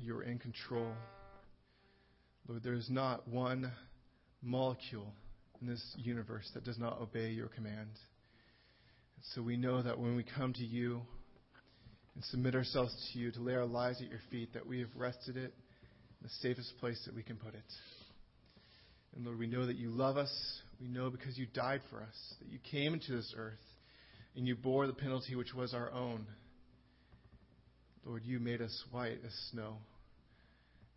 you're in control. Lord, there is not one molecule in this universe that does not obey your command. So we know that when we come to you and submit ourselves to you, to lay our lives at your feet, that we have rested it in the safest place that we can put it. And Lord, we know that you love us. We know because you died for us, that you came into this earth and you bore the penalty which was our own. Lord, you made us white as snow.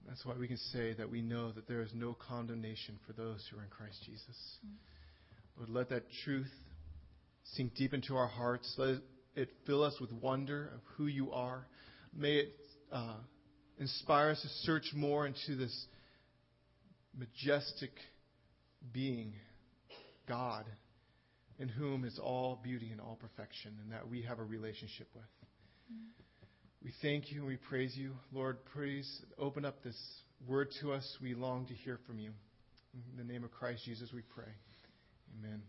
That's why we can say that we know that there is no condemnation for those who are in Christ Jesus. Lord, let that truth sink deep into our hearts. Let it fill us with wonder of who you are. May it uh, inspire us to search more into this majestic being, God, in whom is all beauty and all perfection, and that we have a relationship with. Mm-hmm. We thank you and we praise you. Lord, please open up this word to us. We long to hear from you. In the name of Christ Jesus, we pray. Amen.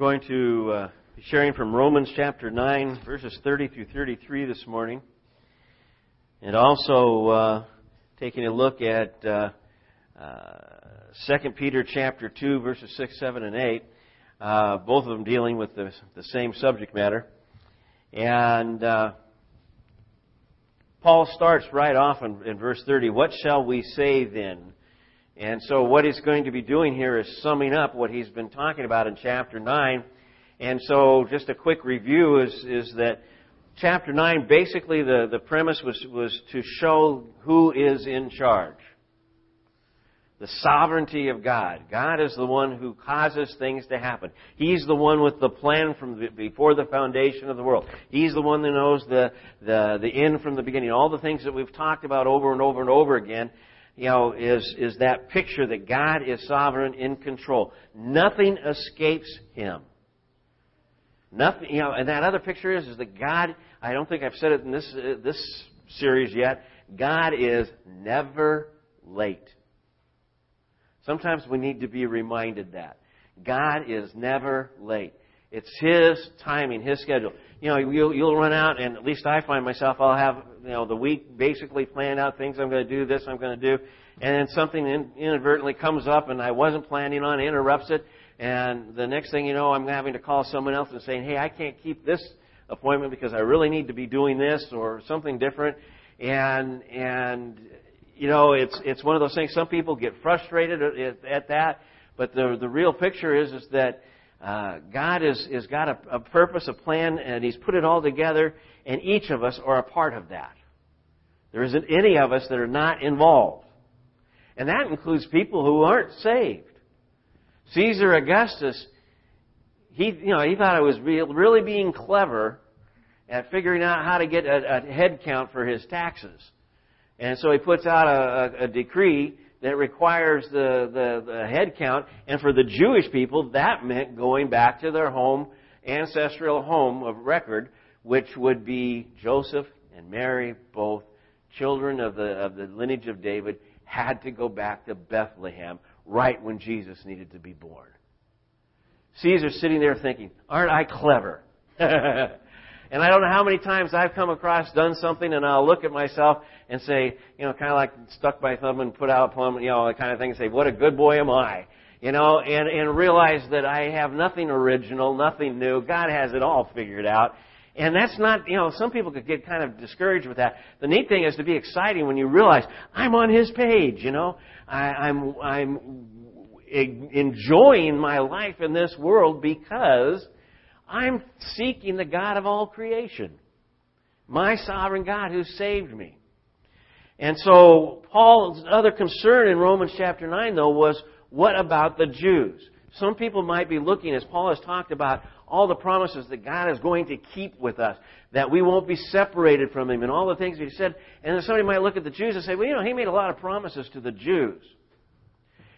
Going to uh, be sharing from Romans chapter 9, verses 30 through 33 this morning. And also uh, taking a look at uh, uh, 2 Peter chapter 2, verses 6, 7, and 8. Uh, both of them dealing with the, the same subject matter. And uh, Paul starts right off in, in verse 30. What shall we say then? And so what he's going to be doing here is summing up what he's been talking about in chapter 9. And so just a quick review is, is that chapter 9, basically the, the premise was, was to show who is in charge. The sovereignty of God. God is the one who causes things to happen. He's the one with the plan from the, before the foundation of the world. He's the one that knows the, the, the end from the beginning. All the things that we've talked about over and over and over again you know, is, is that picture that God is sovereign in control. Nothing escapes Him. Nothing, you know, and that other picture is, is that God, I don't think I've said it in this, uh, this series yet, God is never late. Sometimes we need to be reminded that. God is never late. It's His timing, His schedule. You know, you'll, you'll run out, and at least I find myself, I'll have, you know, the week basically planned out things I'm going to do, this I'm going to do, and then something in, inadvertently comes up and I wasn't planning on, interrupts it, and the next thing you know, I'm having to call someone else and saying, hey, I can't keep this appointment because I really need to be doing this or something different, and, and, you know, it's, it's one of those things, some people get frustrated at, at that, but the, the real picture is, is that uh, God has is got a, a purpose, a plan, and He's put it all together, and each of us are a part of that. There isn't any of us that are not involved. And that includes people who aren't saved. Caesar Augustus, he, you know, he thought it was really being clever at figuring out how to get a, a head count for his taxes. And so he puts out a, a, a decree that requires the, the, the head count. And for the Jewish people, that meant going back to their home, ancestral home of record, which would be Joseph and Mary, both children of the, of the lineage of David, had to go back to Bethlehem right when Jesus needed to be born. Caesar's sitting there thinking, aren't I clever? And I don't know how many times I've come across, done something, and I'll look at myself and say, you know, kind of like stuck by thumb and put out a plum, you know, that kind of thing, and say, what a good boy am I? You know, and, and realize that I have nothing original, nothing new. God has it all figured out. And that's not, you know, some people could get kind of discouraged with that. The neat thing is to be exciting when you realize I'm on His page, you know. I, I'm, I'm enjoying my life in this world because I'm seeking the God of all creation. My sovereign God who saved me. And so, Paul's other concern in Romans chapter 9, though, was what about the Jews? Some people might be looking, as Paul has talked about, all the promises that God is going to keep with us, that we won't be separated from Him, and all the things He said. And then somebody might look at the Jews and say, well, you know, He made a lot of promises to the Jews.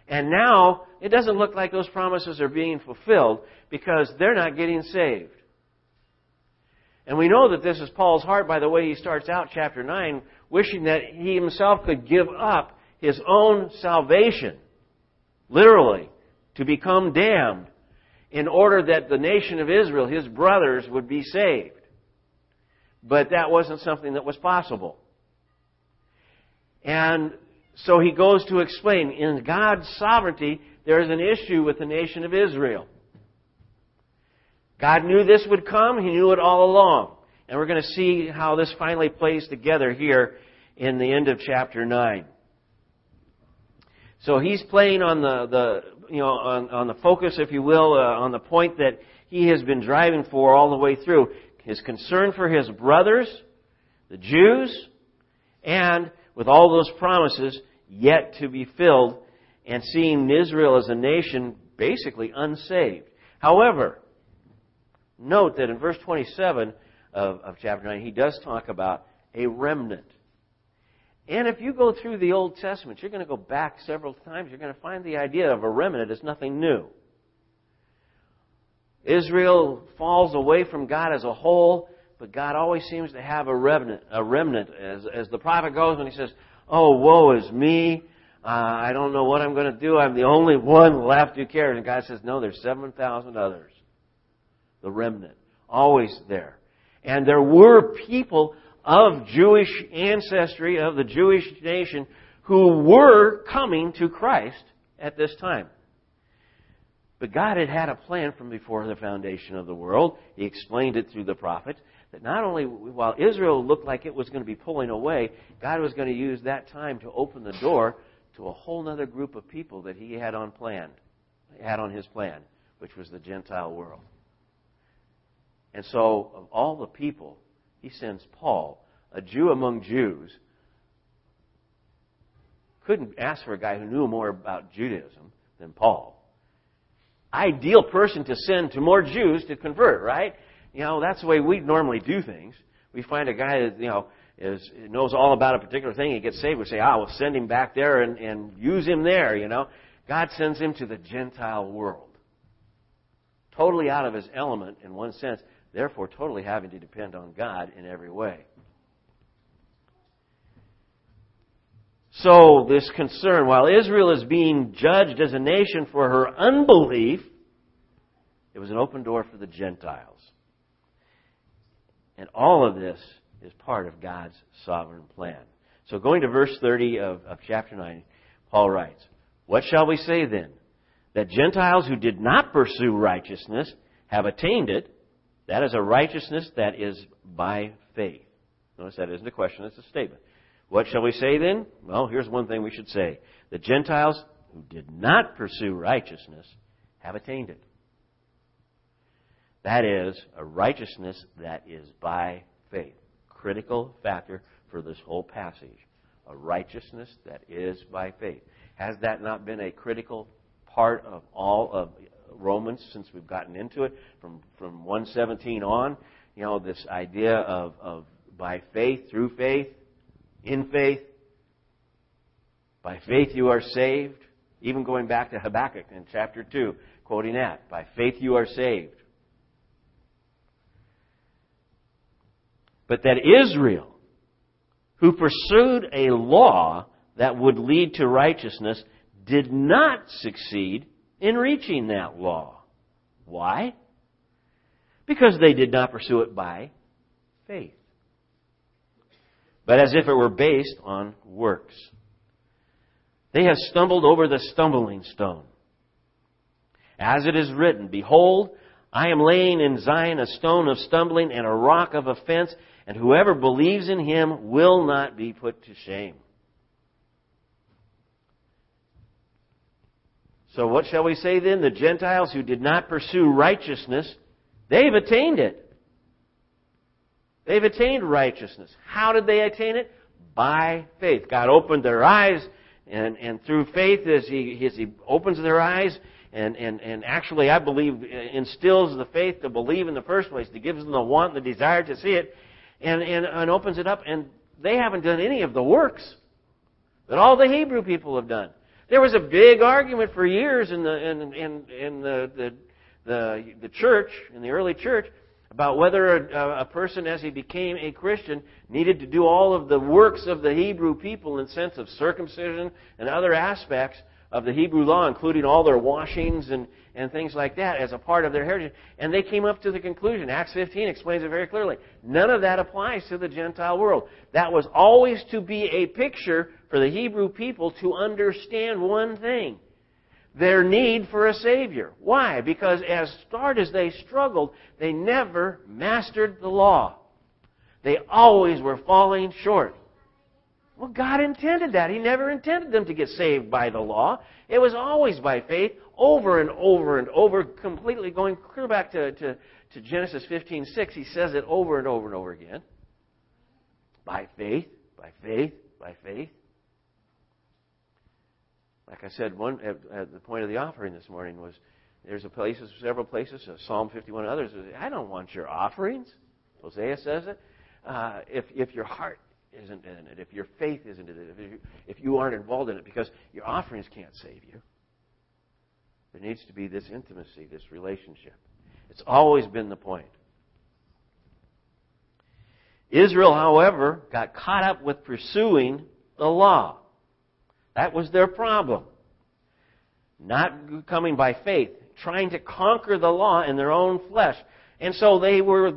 And now it doesn't look like those promises are being fulfilled because they're not getting saved. And we know that this is Paul's heart by the way he starts out chapter 9, wishing that he himself could give up his own salvation, literally, to become damned, in order that the nation of Israel, his brothers, would be saved. But that wasn't something that was possible. And so he goes to explain in God's sovereignty, there is an issue with the nation of Israel. God knew this would come, He knew it all along. And we're going to see how this finally plays together here in the end of chapter 9. So he's playing on the, the you know, on, on the focus, if you will, uh, on the point that he has been driving for all the way through. His concern for his brothers, the Jews, and with all those promises yet to be filled, and seeing Israel as a nation basically unsaved. However, note that in verse 27 of, of chapter 9, he does talk about a remnant. And if you go through the Old Testament, you're going to go back several times, you're going to find the idea of a remnant is nothing new. Israel falls away from God as a whole, but God always seems to have a remnant. A remnant, as, as the prophet goes when he says, "Oh, woe is me! Uh, I don't know what I'm going to do. I'm the only one left who cares." And God says, "No, there's seven thousand others." The remnant, always there, and there were people of Jewish ancestry, of the Jewish nation, who were coming to Christ at this time. But God had had a plan from before the foundation of the world. He explained it through the prophet that not only while Israel looked like it was going to be pulling away, God was going to use that time to open the door to a whole other group of people that He had on plan, had on His plan, which was the Gentile world. And so, of all the people he sends Paul, a Jew among Jews. Couldn't ask for a guy who knew more about Judaism than Paul. Ideal person to send to more Jews to convert, right? You know, that's the way we normally do things. We find a guy that, you know, is, knows all about a particular thing, he gets saved, we say, ah, we'll send him back there and, and use him there, you know. God sends him to the Gentile world. Totally out of his element in one sense therefore totally having to depend on God in every way. So, this concern, while Israel is being judged as a nation for her unbelief, it was an open door for the Gentiles. And all of this is part of God's sovereign plan. So, going to verse 30 of, of chapter 9, Paul writes, What shall we say then? That Gentiles who did not pursue righteousness have attained it, that is a righteousness that is by faith. Notice that isn't a question, it's a statement. What shall we say then? Well, here's one thing we should say. The Gentiles who did not pursue righteousness have attained it. That is a righteousness that is by faith. Critical factor for this whole passage. A righteousness that is by faith. Has that not been a critical part of all of Romans since we've gotten into it from, from 117 on. You know, this idea of, of by faith, through faith, in faith. By faith you are saved. Even going back to Habakkuk in chapter 2, quoting that. By faith you are saved. But that Israel, who pursued a law that would lead to righteousness, did not succeed in reaching that law. Why? Because they did not pursue it by faith, but as if it were based on works. They have stumbled over the stumbling stone. As it is written, Behold, I am laying in Zion a stone of stumbling and a rock of offense, and whoever believes in him will not be put to shame. So what shall we say then? The Gentiles who did not pursue righteousness, they've attained it. They've attained righteousness. How did they attain it? By faith. God opened their eyes, and, and through faith, as he, as he opens their eyes, and, and, and actually, I believe, instills the faith to believe in the first place, to gives them the want and the desire to see it, and, and, and opens it up, and they haven't done any of the works that all the Hebrew people have done. There was a big argument for years in the in in, in the, the the the church in the early church about whether a, a, person, as he became a Christian, needed to do all of the works of the Hebrew people in sense of circumcision and other aspects of the Hebrew law, including all their washings and, and things like that as a part of their heritage. And they came up to the conclusion. Acts 15 explains it very clearly. None of that applies to the Gentile world. That was always to be a picture for the Hebrew people to understand one thing their need for a Savior. Why? Because as hard as they struggled, they never mastered the law. They always were falling short. Well, God intended that. He never intended them to get saved by the law. It was always by faith, over and over and over, completely going clear back to, to, to Genesis 15 6. He says it over and over and over again. By faith, by faith, by faith. Like I said, one at, at the point of the offering this morning was there's a places, several places, uh, Psalm 51, and others. I don't want your offerings. Hosea says it. Uh, if if your heart isn't in it, if your faith isn't in it, if you, if you aren't involved in it, because your offerings can't save you. There needs to be this intimacy, this relationship. It's always been the point. Israel, however, got caught up with pursuing the law. That was their problem. Not coming by faith, trying to conquer the law in their own flesh. And so they were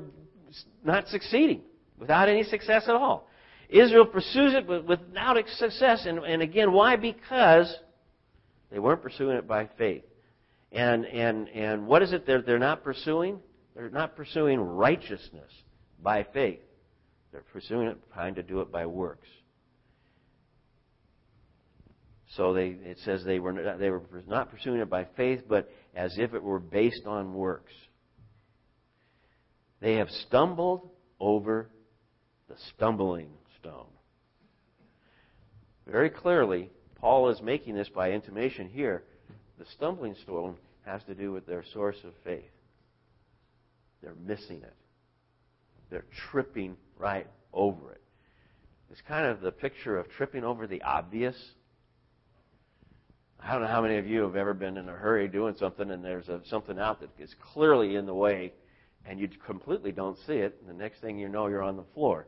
not succeeding, without any success at all. Israel pursues it without success. And, and again, why? Because they weren't pursuing it by faith. And, and, and what is it they're, they're not pursuing? They're not pursuing righteousness by faith. They're pursuing it, trying to do it by works. So they, it says they were, not, they were not pursuing it by faith, but as if it were based on works. They have stumbled over the stumbling stone. Very clearly, Paul is making this by intimation here. The stumbling stone has to do with their source of faith. They're missing it. They're tripping right over it. It's kind of the picture of tripping over the obvious. I don't know how many of you have ever been in a hurry doing something and there's a, something out that is clearly in the way and you completely don't see it, and the next thing you know, you're on the floor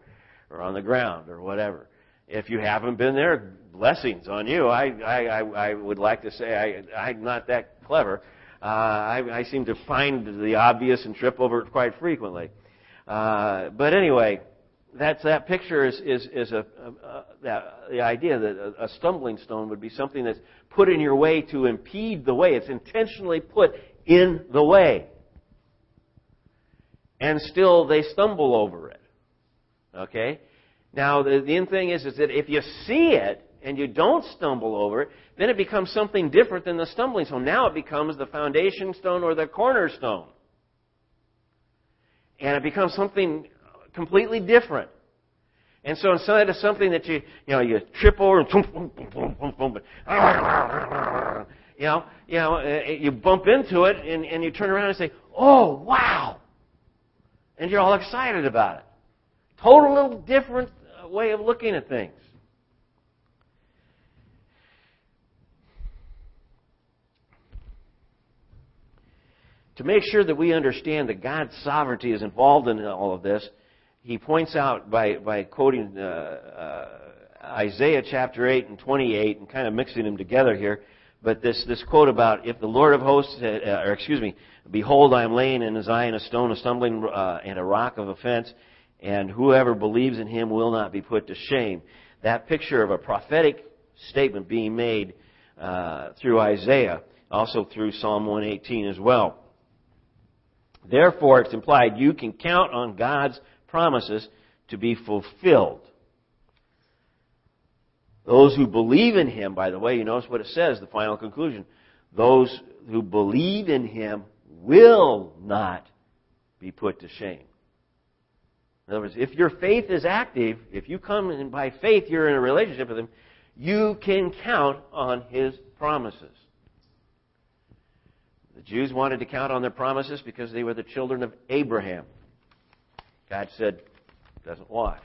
or on the ground or whatever. If you haven't been there, blessings on you. I, I, I, would like to say I, I'm not that clever. Uh, I, I seem to find the obvious and trip over it quite frequently. Uh, but anyway, that's that picture is is, is a, a, a that, the idea that a, a stumbling stone would be something that's put in your way to impede the way. It's intentionally put in the way, and still they stumble over it. Okay? Now, the, the end thing is, is that if you see it and you don't stumble over it, then it becomes something different than the stumbling stone. Now it becomes the foundation stone or the cornerstone. And it becomes something completely different. And so instead of something that you, you know, you trip over and you know, you know, uh, you bump into it and, and you turn around and say, "Oh, wow!" And you're all excited about it. Total little different uh, way of looking at things. To make sure that we understand that God's sovereignty is involved in all of this, he points out by, by quoting uh, uh, Isaiah chapter 8 and 28 and kind of mixing them together here. But this, this quote about, if the Lord of hosts, uh, or excuse me, behold, I am laying in Zion a stone, a stumbling, uh, and a rock of offense, and whoever believes in him will not be put to shame. That picture of a prophetic statement being made uh, through Isaiah, also through Psalm 118 as well. Therefore, it's implied you can count on God's promises to be fulfilled. Those who believe in Him, by the way, you notice what it says, the final conclusion. Those who believe in Him will not be put to shame. In other words, if your faith is active, if you come in by faith, you're in a relationship with Him, you can count on His promises. The Jews wanted to count on their promises because they were the children of Abraham. God said, doesn't wash.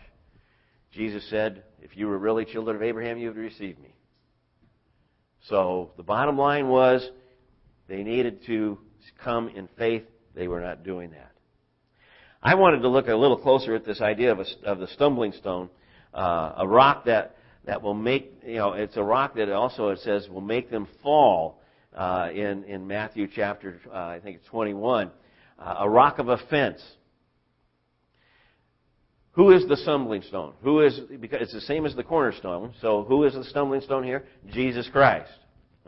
Jesus said, if you were really children of Abraham, you would receive me. So the bottom line was they needed to come in faith. They were not doing that. I wanted to look a little closer at this idea of, a, of the stumbling stone, uh, a rock that, that will make, you know, it's a rock that also it says will make them fall uh, in, in Matthew chapter, uh, I think it's 21. Uh, a rock of offense. Who is the stumbling stone? Who is, because it's the same as the cornerstone, so who is the stumbling stone here? Jesus Christ.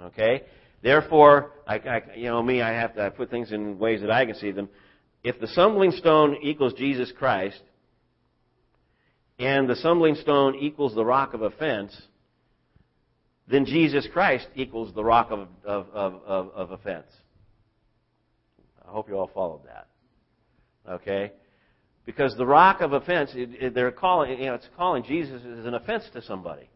Okay? Therefore, I, I, you know me, I have to I put things in ways that I can see them. If the stumbling stone equals Jesus Christ, and the stumbling stone equals the rock of offense, then Jesus Christ equals the rock of, of, of, of, of offense. I hope you all followed that. Okay? Because the rock of offense, they're calling, you know, it's calling Jesus as an offense to somebody.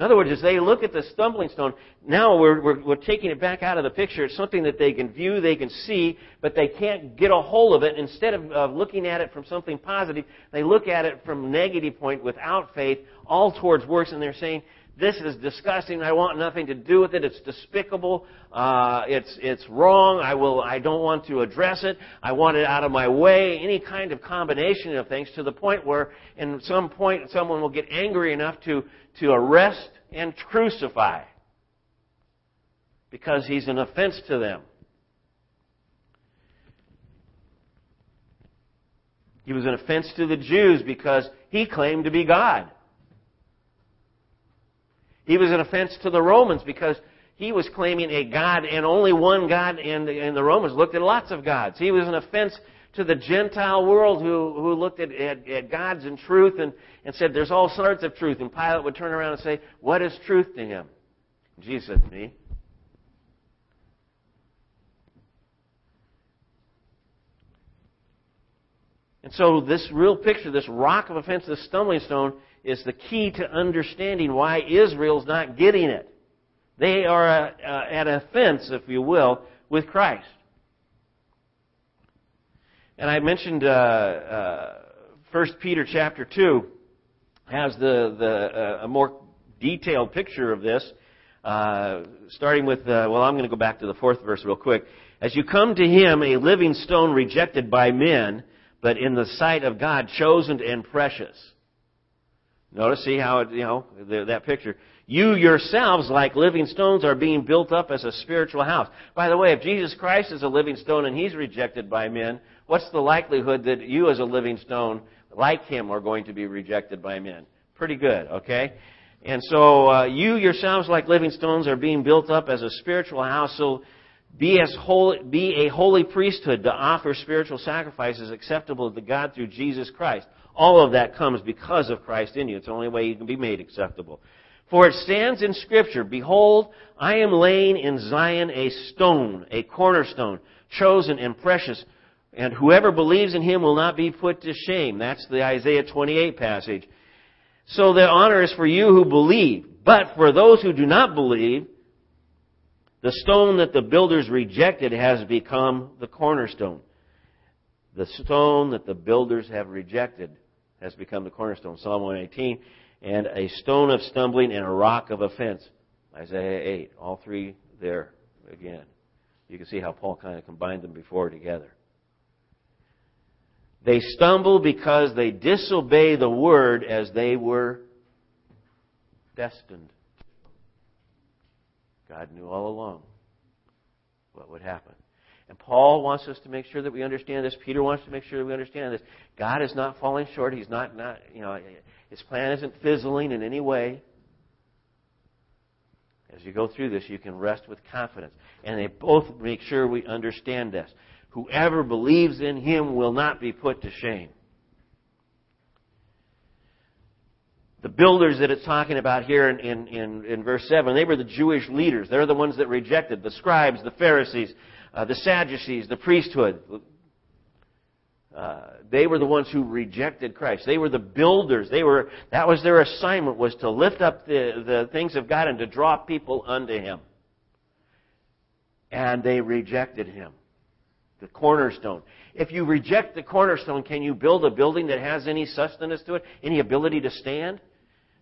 In other words, as they look at the stumbling stone, now we're, we're, we're, taking it back out of the picture. It's something that they can view, they can see, but they can't get a hold of it. Instead of, of looking at it from something positive, they look at it from a negative point without faith, all towards worse, and they're saying, this is disgusting. I want nothing to do with it. It's despicable. Uh, it's it's wrong. I will. I don't want to address it. I want it out of my way. Any kind of combination of things to the point where, in some point, someone will get angry enough to to arrest and crucify because he's an offense to them. He was an offense to the Jews because he claimed to be God. He was an offense to the Romans because he was claiming a God and only one God, and the, and the Romans looked at lots of gods. He was an offense to the Gentile world who, who looked at, at, at gods and truth and, and said, There's all sorts of truth. And Pilate would turn around and say, What is truth to him? Jesus said to me, And so this real picture, this rock of offense, this stumbling stone, is the key to understanding why Israel's not getting it. They are uh, uh, at offense, if you will, with Christ. And I mentioned uh, uh, 1 Peter chapter 2 has the, the uh, a more detailed picture of this, uh, starting with, uh, well, I'm going to go back to the fourth verse real quick. As you come to him, a living stone rejected by men, but in the sight of God, chosen and precious. Notice, see how it, you know, the, that picture. You yourselves, like living stones, are being built up as a spiritual house. By the way, if Jesus Christ is a living stone and he's rejected by men, what's the likelihood that you as a living stone, like him, are going to be rejected by men? Pretty good, okay? And so, uh, you yourselves, like living stones, are being built up as a spiritual house. So, be as holy, be a holy priesthood to offer spiritual sacrifices acceptable to God through Jesus Christ. All of that comes because of Christ in you. It's the only way you can be made acceptable. For it stands in Scripture, Behold, I am laying in Zion a stone, a cornerstone, chosen and precious, and whoever believes in him will not be put to shame. That's the Isaiah 28 passage. So the honor is for you who believe. But for those who do not believe, the stone that the builders rejected has become the cornerstone. The stone that the builders have rejected has become the cornerstone. Psalm 118. And a stone of stumbling and a rock of offense. Isaiah 8. All three there again. You can see how Paul kind of combined them before together. They stumble because they disobey the word as they were destined. God knew all along what would happen. And Paul wants us to make sure that we understand this. Peter wants to make sure that we understand this. God is not falling short. He's not, not you know, his plan isn't fizzling in any way. As you go through this, you can rest with confidence. And they both make sure we understand this. Whoever believes in him will not be put to shame. The builders that it's talking about here in, in, in, in verse 7, they were the Jewish leaders. They're the ones that rejected the scribes, the Pharisees, uh, the Sadducees, the priesthood. Uh, they were the ones who rejected Christ. They were the builders. They were that was their assignment was to lift up the, the things of God and to draw people unto Him. And they rejected Him. The cornerstone. If you reject the cornerstone, can you build a building that has any sustenance to it? Any ability to stand?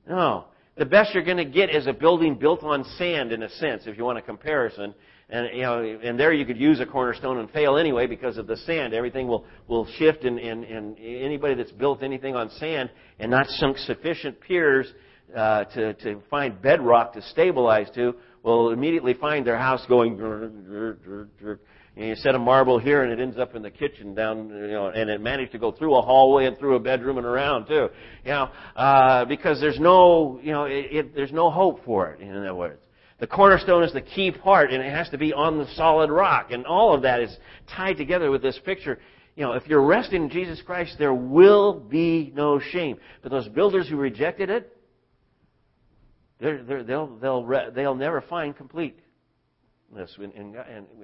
No. the best you're going to get is a building built on sand, in a sense, if you want a comparison. And you know, and there you could use a cornerstone and fail anyway because of the sand. Everything will will shift, and, and, and anybody that's built anything on sand and not sunk sufficient piers uh, to to find bedrock to stabilize to will immediately find their house going. And you set a marble here, and it ends up in the kitchen down, you know, and it managed to go through a hallway and through a bedroom and around too, you know, uh, because there's no, you know, it, it, there's no hope for it. In other words, the cornerstone is the key part, and it has to be on the solid rock, and all of that is tied together with this picture. You know, if you're resting in Jesus Christ, there will be no shame. But those builders who rejected it, they're, they're, they'll, they'll, they'll never find completeness in, in,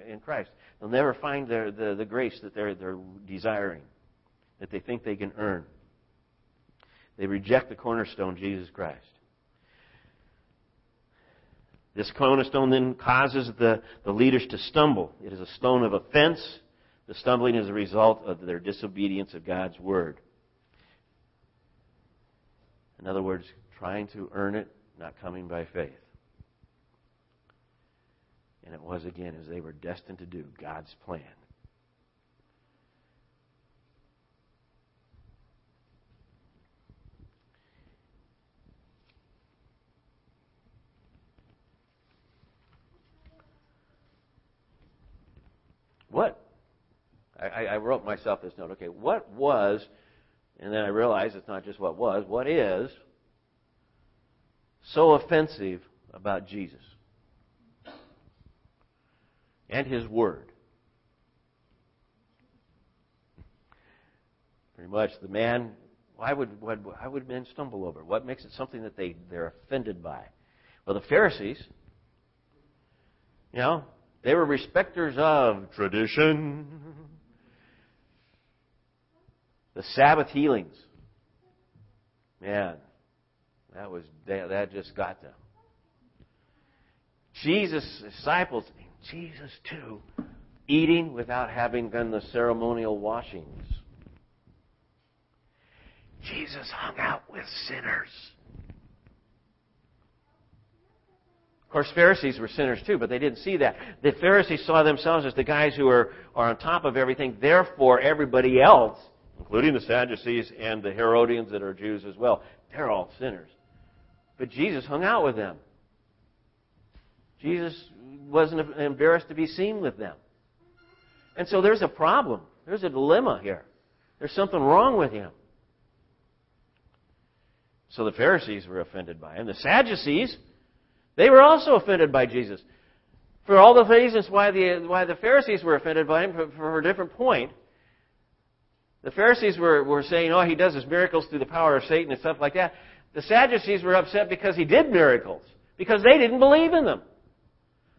in Christ. They'll never find their, the, the grace that they're, they're desiring, that they think they can earn. They reject the cornerstone, Jesus Christ. This cornerstone then causes the, the leaders to stumble. It is a stone of offense. The stumbling is a result of their disobedience of God's word. In other words, trying to earn it, not coming by faith. And it was again as they were destined to do God's plan. What? I, I wrote myself this note. Okay, what was, and then I realized it's not just what was, what is so offensive about Jesus and His Word? Pretty much, the man. Why would why would men stumble over? What makes it something that they they're offended by? Well, the Pharisees, you know, they were respecters of tradition. The Sabbath healings. Man, that was that just got them. Jesus' disciples, Jesus too, eating without having done the ceremonial washings. Jesus hung out with sinners. Of course, Pharisees were sinners too, but they didn't see that. The Pharisees saw themselves as the guys who are, are on top of everything. Therefore, everybody else, including the Sadducees and the Herodians that are Jews as well, they're all sinners. But Jesus hung out with them. Jesus wasn't embarrassed to be seen with them. And so there's a problem. There's a dilemma here. There's something wrong with him. So the Pharisees were offended by him. The Sadducees, they were also offended by Jesus. For all the reasons why the, why the Pharisees were offended by him, for, for a different point. The Pharisees were, were saying, oh, he does his miracles through the power of Satan and stuff like that. The Sadducees were upset because he did miracles, because they didn't believe in them.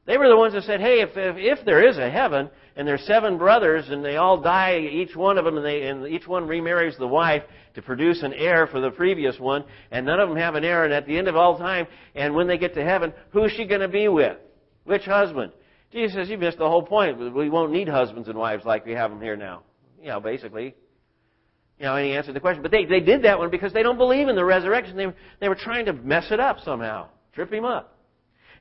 They were the ones that said, hey, if, if, if there is a heaven, and there's seven brothers, and they all die, each one of them, and, they, and each one remarries the wife to produce an heir for the previous one, and none of them have an heir, and at the end of all time, and when they get to heaven, who's she going to be with? Which husband? Jesus says, you missed the whole point. We won't need husbands and wives like we have them here now. You know, basically. You know, and he answered the question. But they, they did that one because they don't believe in the resurrection. They, they were trying to mess it up somehow, trip him up.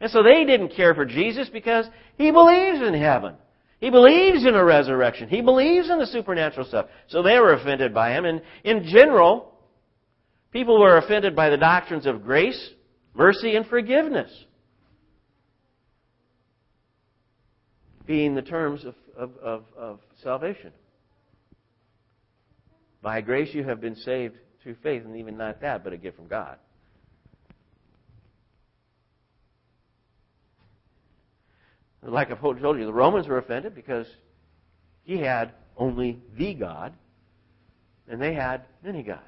And so they didn't care for Jesus because he believes in heaven. He believes in a resurrection. He believes in the supernatural stuff. So they were offended by him. And in general, people were offended by the doctrines of grace, mercy, and forgiveness. Being the terms of, of, of, of salvation. By grace you have been saved through faith, and even not that, but a gift from God. Like I've told you, the Romans were offended because he had only the God, and they had many gods.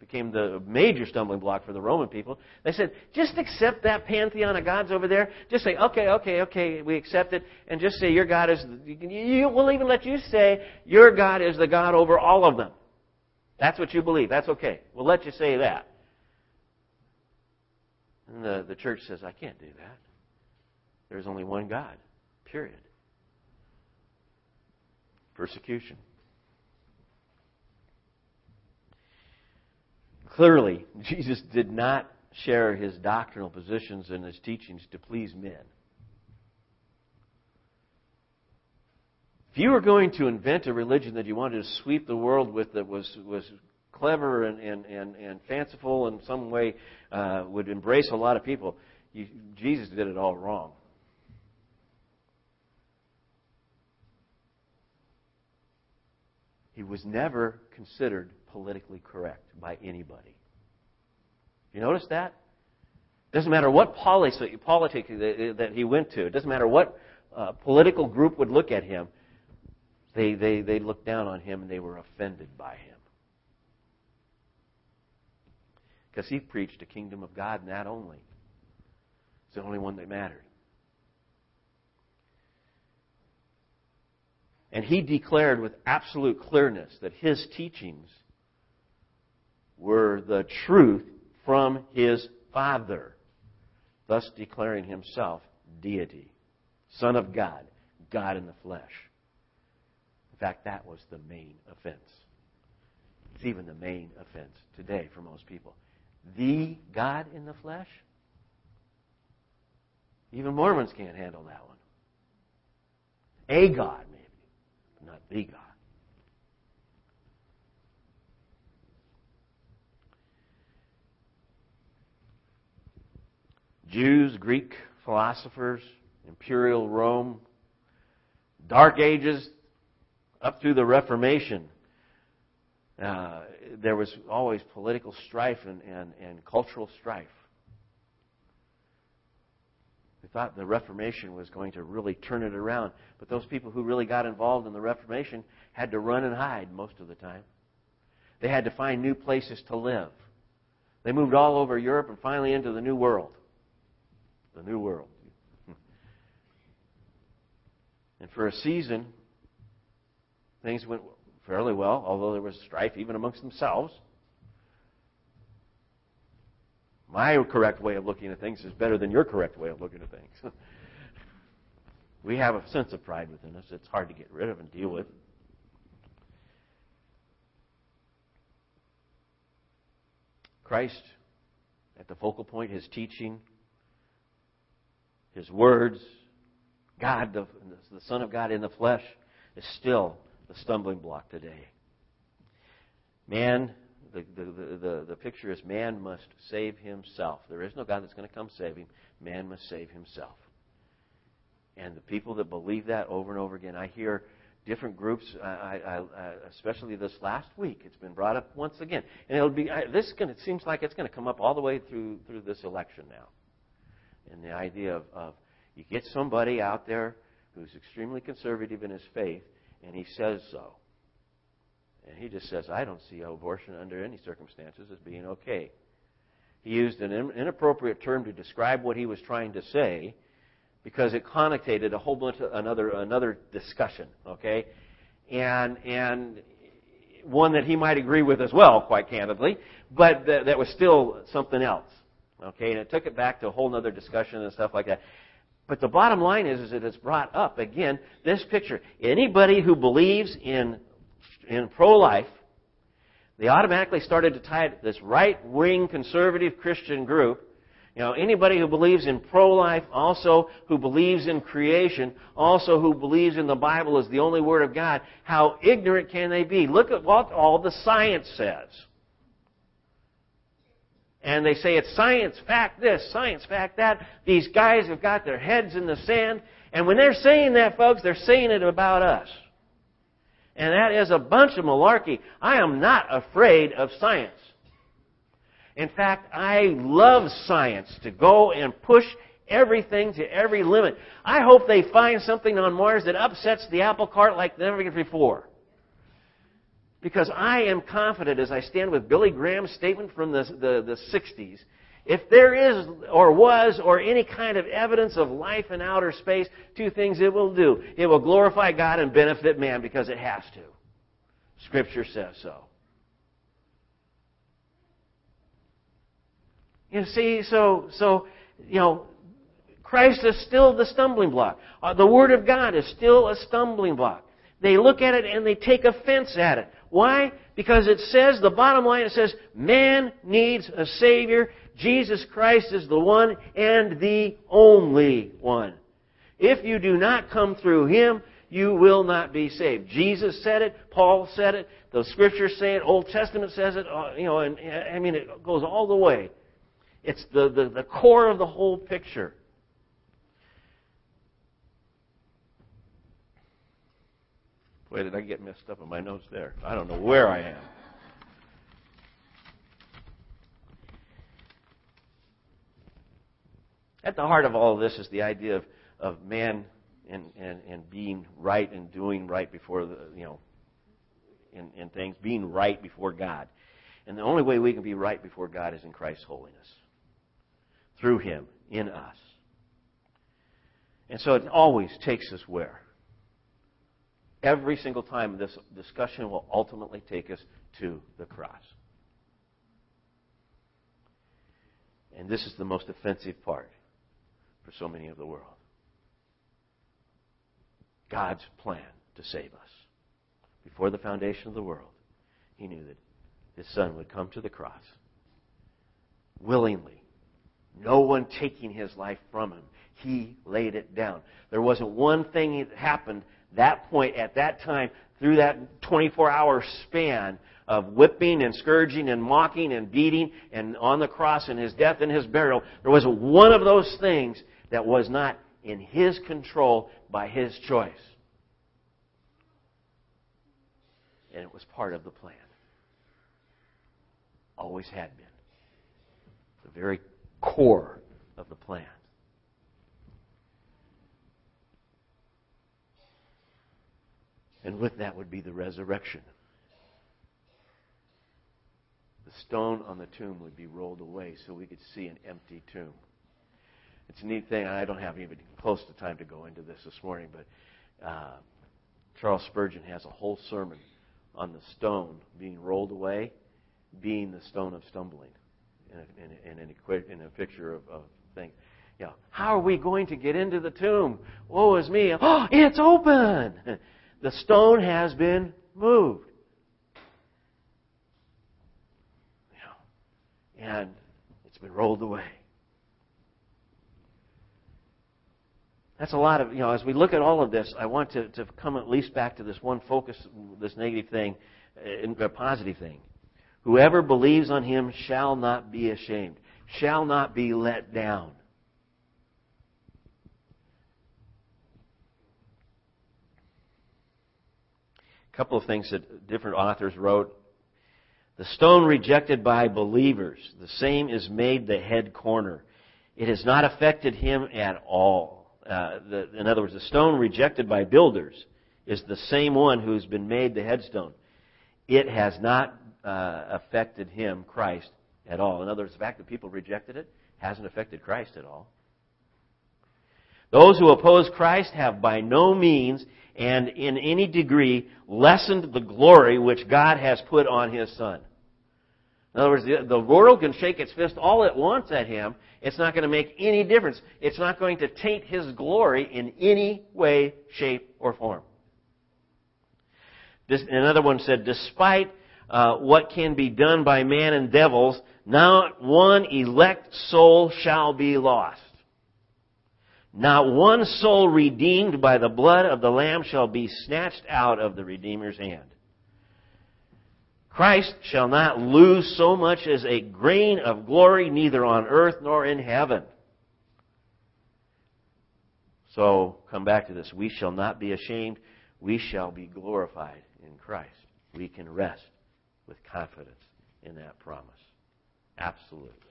Became the major stumbling block for the Roman people. They said, just accept that pantheon of gods over there. Just say, okay, okay, okay, we accept it, and just say your God is. You, we'll even let you say your God is the God over all of them. That's what you believe. That's okay. We'll let you say that. And the, the church says, I can't do that. There's only one God. Period. Persecution. Clearly, Jesus did not share his doctrinal positions and his teachings to please men. If you were going to invent a religion that you wanted to sweep the world with that was, was clever and, and, and, and fanciful in some way, uh, would embrace a lot of people, you, Jesus did it all wrong. He was never considered politically correct by anybody. You notice that? Doesn't matter what politics that he went to. It doesn't matter what uh, political group would look at him. They, they, they looked down on him and they were offended by him. Because he preached a kingdom of God and that only. It's the only one that mattered. And he declared with absolute clearness that his teachings were the truth from his Father, thus declaring himself deity, Son of God, God in the flesh. In fact, that was the main offense. It's even the main offense today for most people. The God in the flesh? Even Mormons can't handle that one. A God, the God. Jews, Greek philosophers, imperial Rome, Dark Ages, up through the Reformation, uh, there was always political strife and, and, and cultural strife. We thought the Reformation was going to really turn it around, but those people who really got involved in the Reformation had to run and hide most of the time. They had to find new places to live. They moved all over Europe and finally into the New World the new world. And for a season, things went fairly well, although there was strife even amongst themselves. My correct way of looking at things is better than your correct way of looking at things. we have a sense of pride within us. It's hard to get rid of and deal with. Christ, at the focal point, his teaching, his words, God, the, the Son of God in the flesh, is still the stumbling block today. Man, the, the, the, the, picture is man must save himself. There is no God that's going to come save him. Man must save himself. And the people that believe that over and over again, I hear different groups, I, I, I, especially this last week, it's been brought up once again. And it'll be, this going it seems like it's going to come up all the way through, through this election now and the idea of, of you get somebody out there who's extremely conservative in his faith, and he says so. And he just says, I don't see abortion under any circumstances as being okay. He used an inappropriate term to describe what he was trying to say because it connotated a whole bunch of another another discussion, okay? And and one that he might agree with as well, quite candidly, but that, that was still something else. Okay, and it took it back to a whole other discussion and stuff like that. But the bottom line is, is that it's brought up again this picture. Anybody who believes in in pro-life, they automatically started to tie this right-wing conservative Christian group. You know, anybody who believes in pro-life, also who believes in creation, also who believes in the Bible as the only Word of God, how ignorant can they be? Look at what all the science says and they say it's science fact this, science fact that. These guys have got their heads in the sand. And when they're saying that, folks, they're saying it about us. And that is a bunch of malarkey. I am not afraid of science. In fact, I love science to go and push everything to every limit. I hope they find something on Mars that upsets the apple cart like never before. Because I am confident as I stand with Billy Graham's statement from the, the, the 60s, if there is or was or any kind of evidence of life in outer space, two things it will do. It will glorify God and benefit man because it has to. Scripture says so. You see, so, so, you know, Christ is still the stumbling block. Uh, the Word of God is still a stumbling block. They look at it and they take offense at it. Why? Because it says, the bottom line, it says, man needs a Savior. Jesus Christ is the one and the only one. If you do not come through Him, you will not be saved. Jesus said it. Paul said it. The Scriptures say it. Old Testament says it. Uh, you know, and I mean, it goes all the way. It's the, the, the core of the whole picture. Boy, did I get messed up in my notes there? I don't know where I am. At the heart of all of this is the idea of, of man and, and, and being right and doing right before the, you know, in, in things, being right before God. And the only way we can be right before God is in Christ's holiness. Through Him, in us. And so it always takes us where? Every single time this discussion will ultimately take us to the cross. And this is the most offensive part for so many of the world. God's plan to save us. Before the foundation of the world, He knew that His Son would come to the cross willingly. No one taking His life from Him. He laid it down. There wasn't one thing that happened that point at that time through that 24 hour span of whipping and scourging and mocking and beating and on the cross and his death and his burial. There wasn't one of those things that was not in his control by his choice. And it was part of the plan. Always had been. The very core of the plan. And with that would be the resurrection. The stone on the tomb would be rolled away so we could see an empty tomb. It's a neat thing. I don't have even close to time to go into this this morning, but uh, Charles Spurgeon has a whole sermon on the stone being rolled away, being the stone of stumbling, in a, in, in, a, picture of, of things. You know, how are we going to get into the tomb? Woe is me! Oh, it's open. The stone has been moved. You know, and it's been rolled away. That's a lot of, you know, as we look at all of this, I want to, to come at least back to this one focus, this negative thing, uh, a positive thing. Whoever believes on him shall not be ashamed, shall not be let down. A couple of things that different authors wrote. The stone rejected by believers, the same is made the head corner. It has not affected him at all uh, the, in other words, the stone rejected by builders is the same one who's been made the headstone. It has not uh, affected him, Christ, at all. In other words, the fact that people rejected it hasn't affected Christ at all. Those who oppose Christ have by no means and in any degree lessened the glory which God has put on His Son. In other words, the, the world can shake its fist all it wants at him. It's not going to make any difference. It's not going to taint his glory in any way, shape, or form. This, another one said, despite uh, what can be done by man and devils, not one elect soul shall be lost. Not one soul redeemed by the blood of the Lamb shall be snatched out of the Redeemer's hand. Christ shall not lose so much as a grain of glory, neither on earth nor in heaven. So, come back to this. We shall not be ashamed. We shall be glorified in Christ. We can rest with confidence in that promise. Absolutely.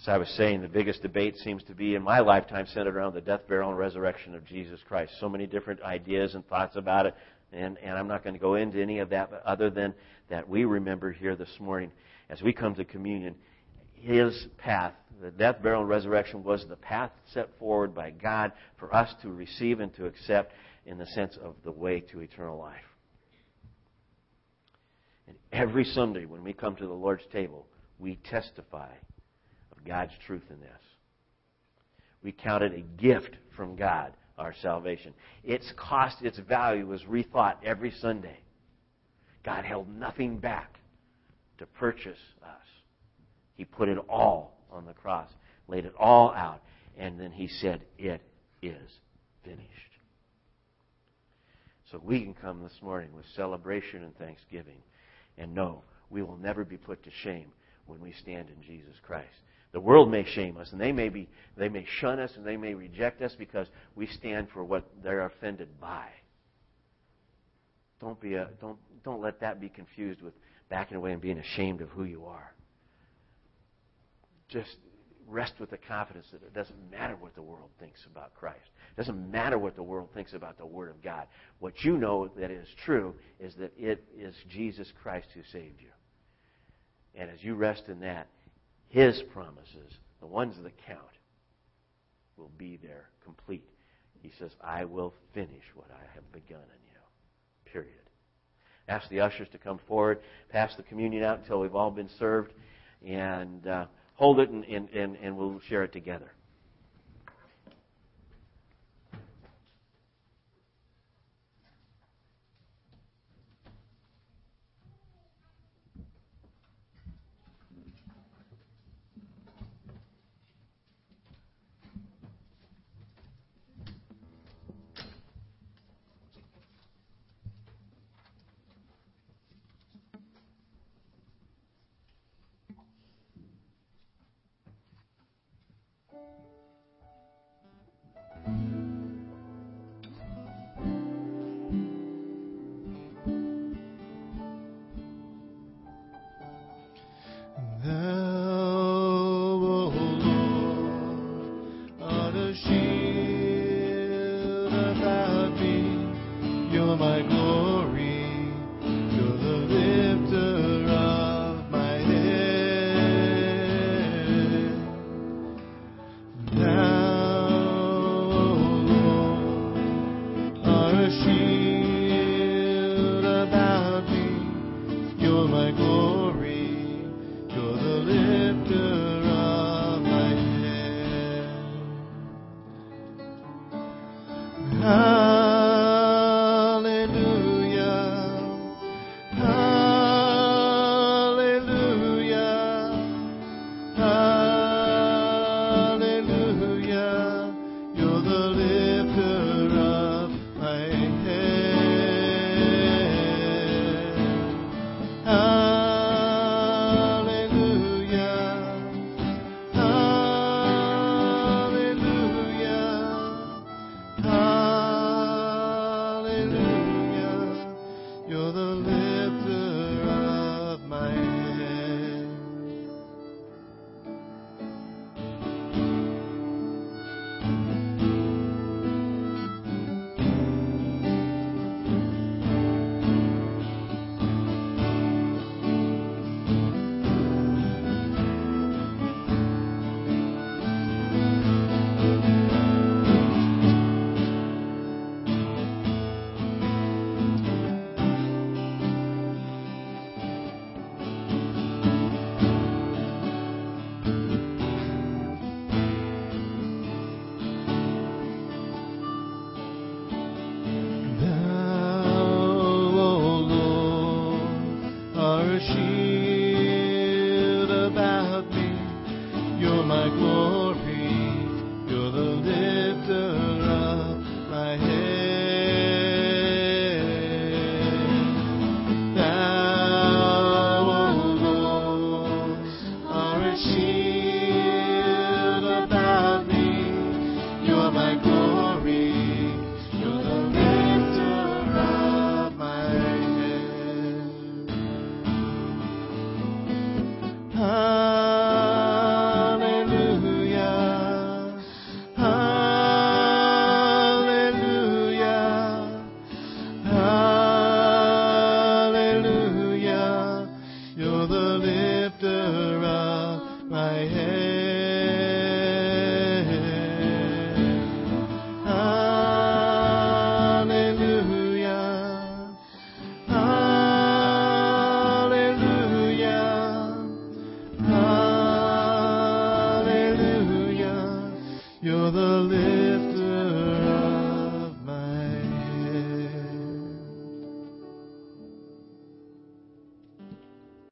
As I was saying, the biggest debate seems to be in my lifetime centered around the death, burial, and resurrection of Jesus Christ. So many different ideas and thoughts about it, and, and I'm not going to go into any of that, other than that we remember here this morning as we come to communion, His path, the death, burial, and resurrection was the path set forward by God for us to receive and to accept in the sense of the way to eternal life. And every Sunday when we come to the Lord's table, we testify God's truth in this. We count it a gift from God, our salvation. Its cost, its value was rethought every Sunday. God held nothing back to purchase us. He put it all on the cross, laid it all out, and then He said, It is finished. So we can come this morning with celebration and thanksgiving and know we will never be put to shame when we stand in Jesus Christ. The world may shame us, and they may be they may shun us, and they may reject us because we stand for what they're offended by. Don't be a, don't don't let that be confused with backing away and being ashamed of who you are. Just rest with the confidence that it doesn't matter what the world thinks about Christ. It doesn't matter what the world thinks about the Word of God. What you know that is true is that it is Jesus Christ who saved you. And as you rest in that, His promises, the ones that count, will be there complete. He says, I will finish what I have begun in you. Period. Ask the ushers to come forward, pass the communion out until we've all been served, and uh, hold it, and, and, and, and we'll share it together.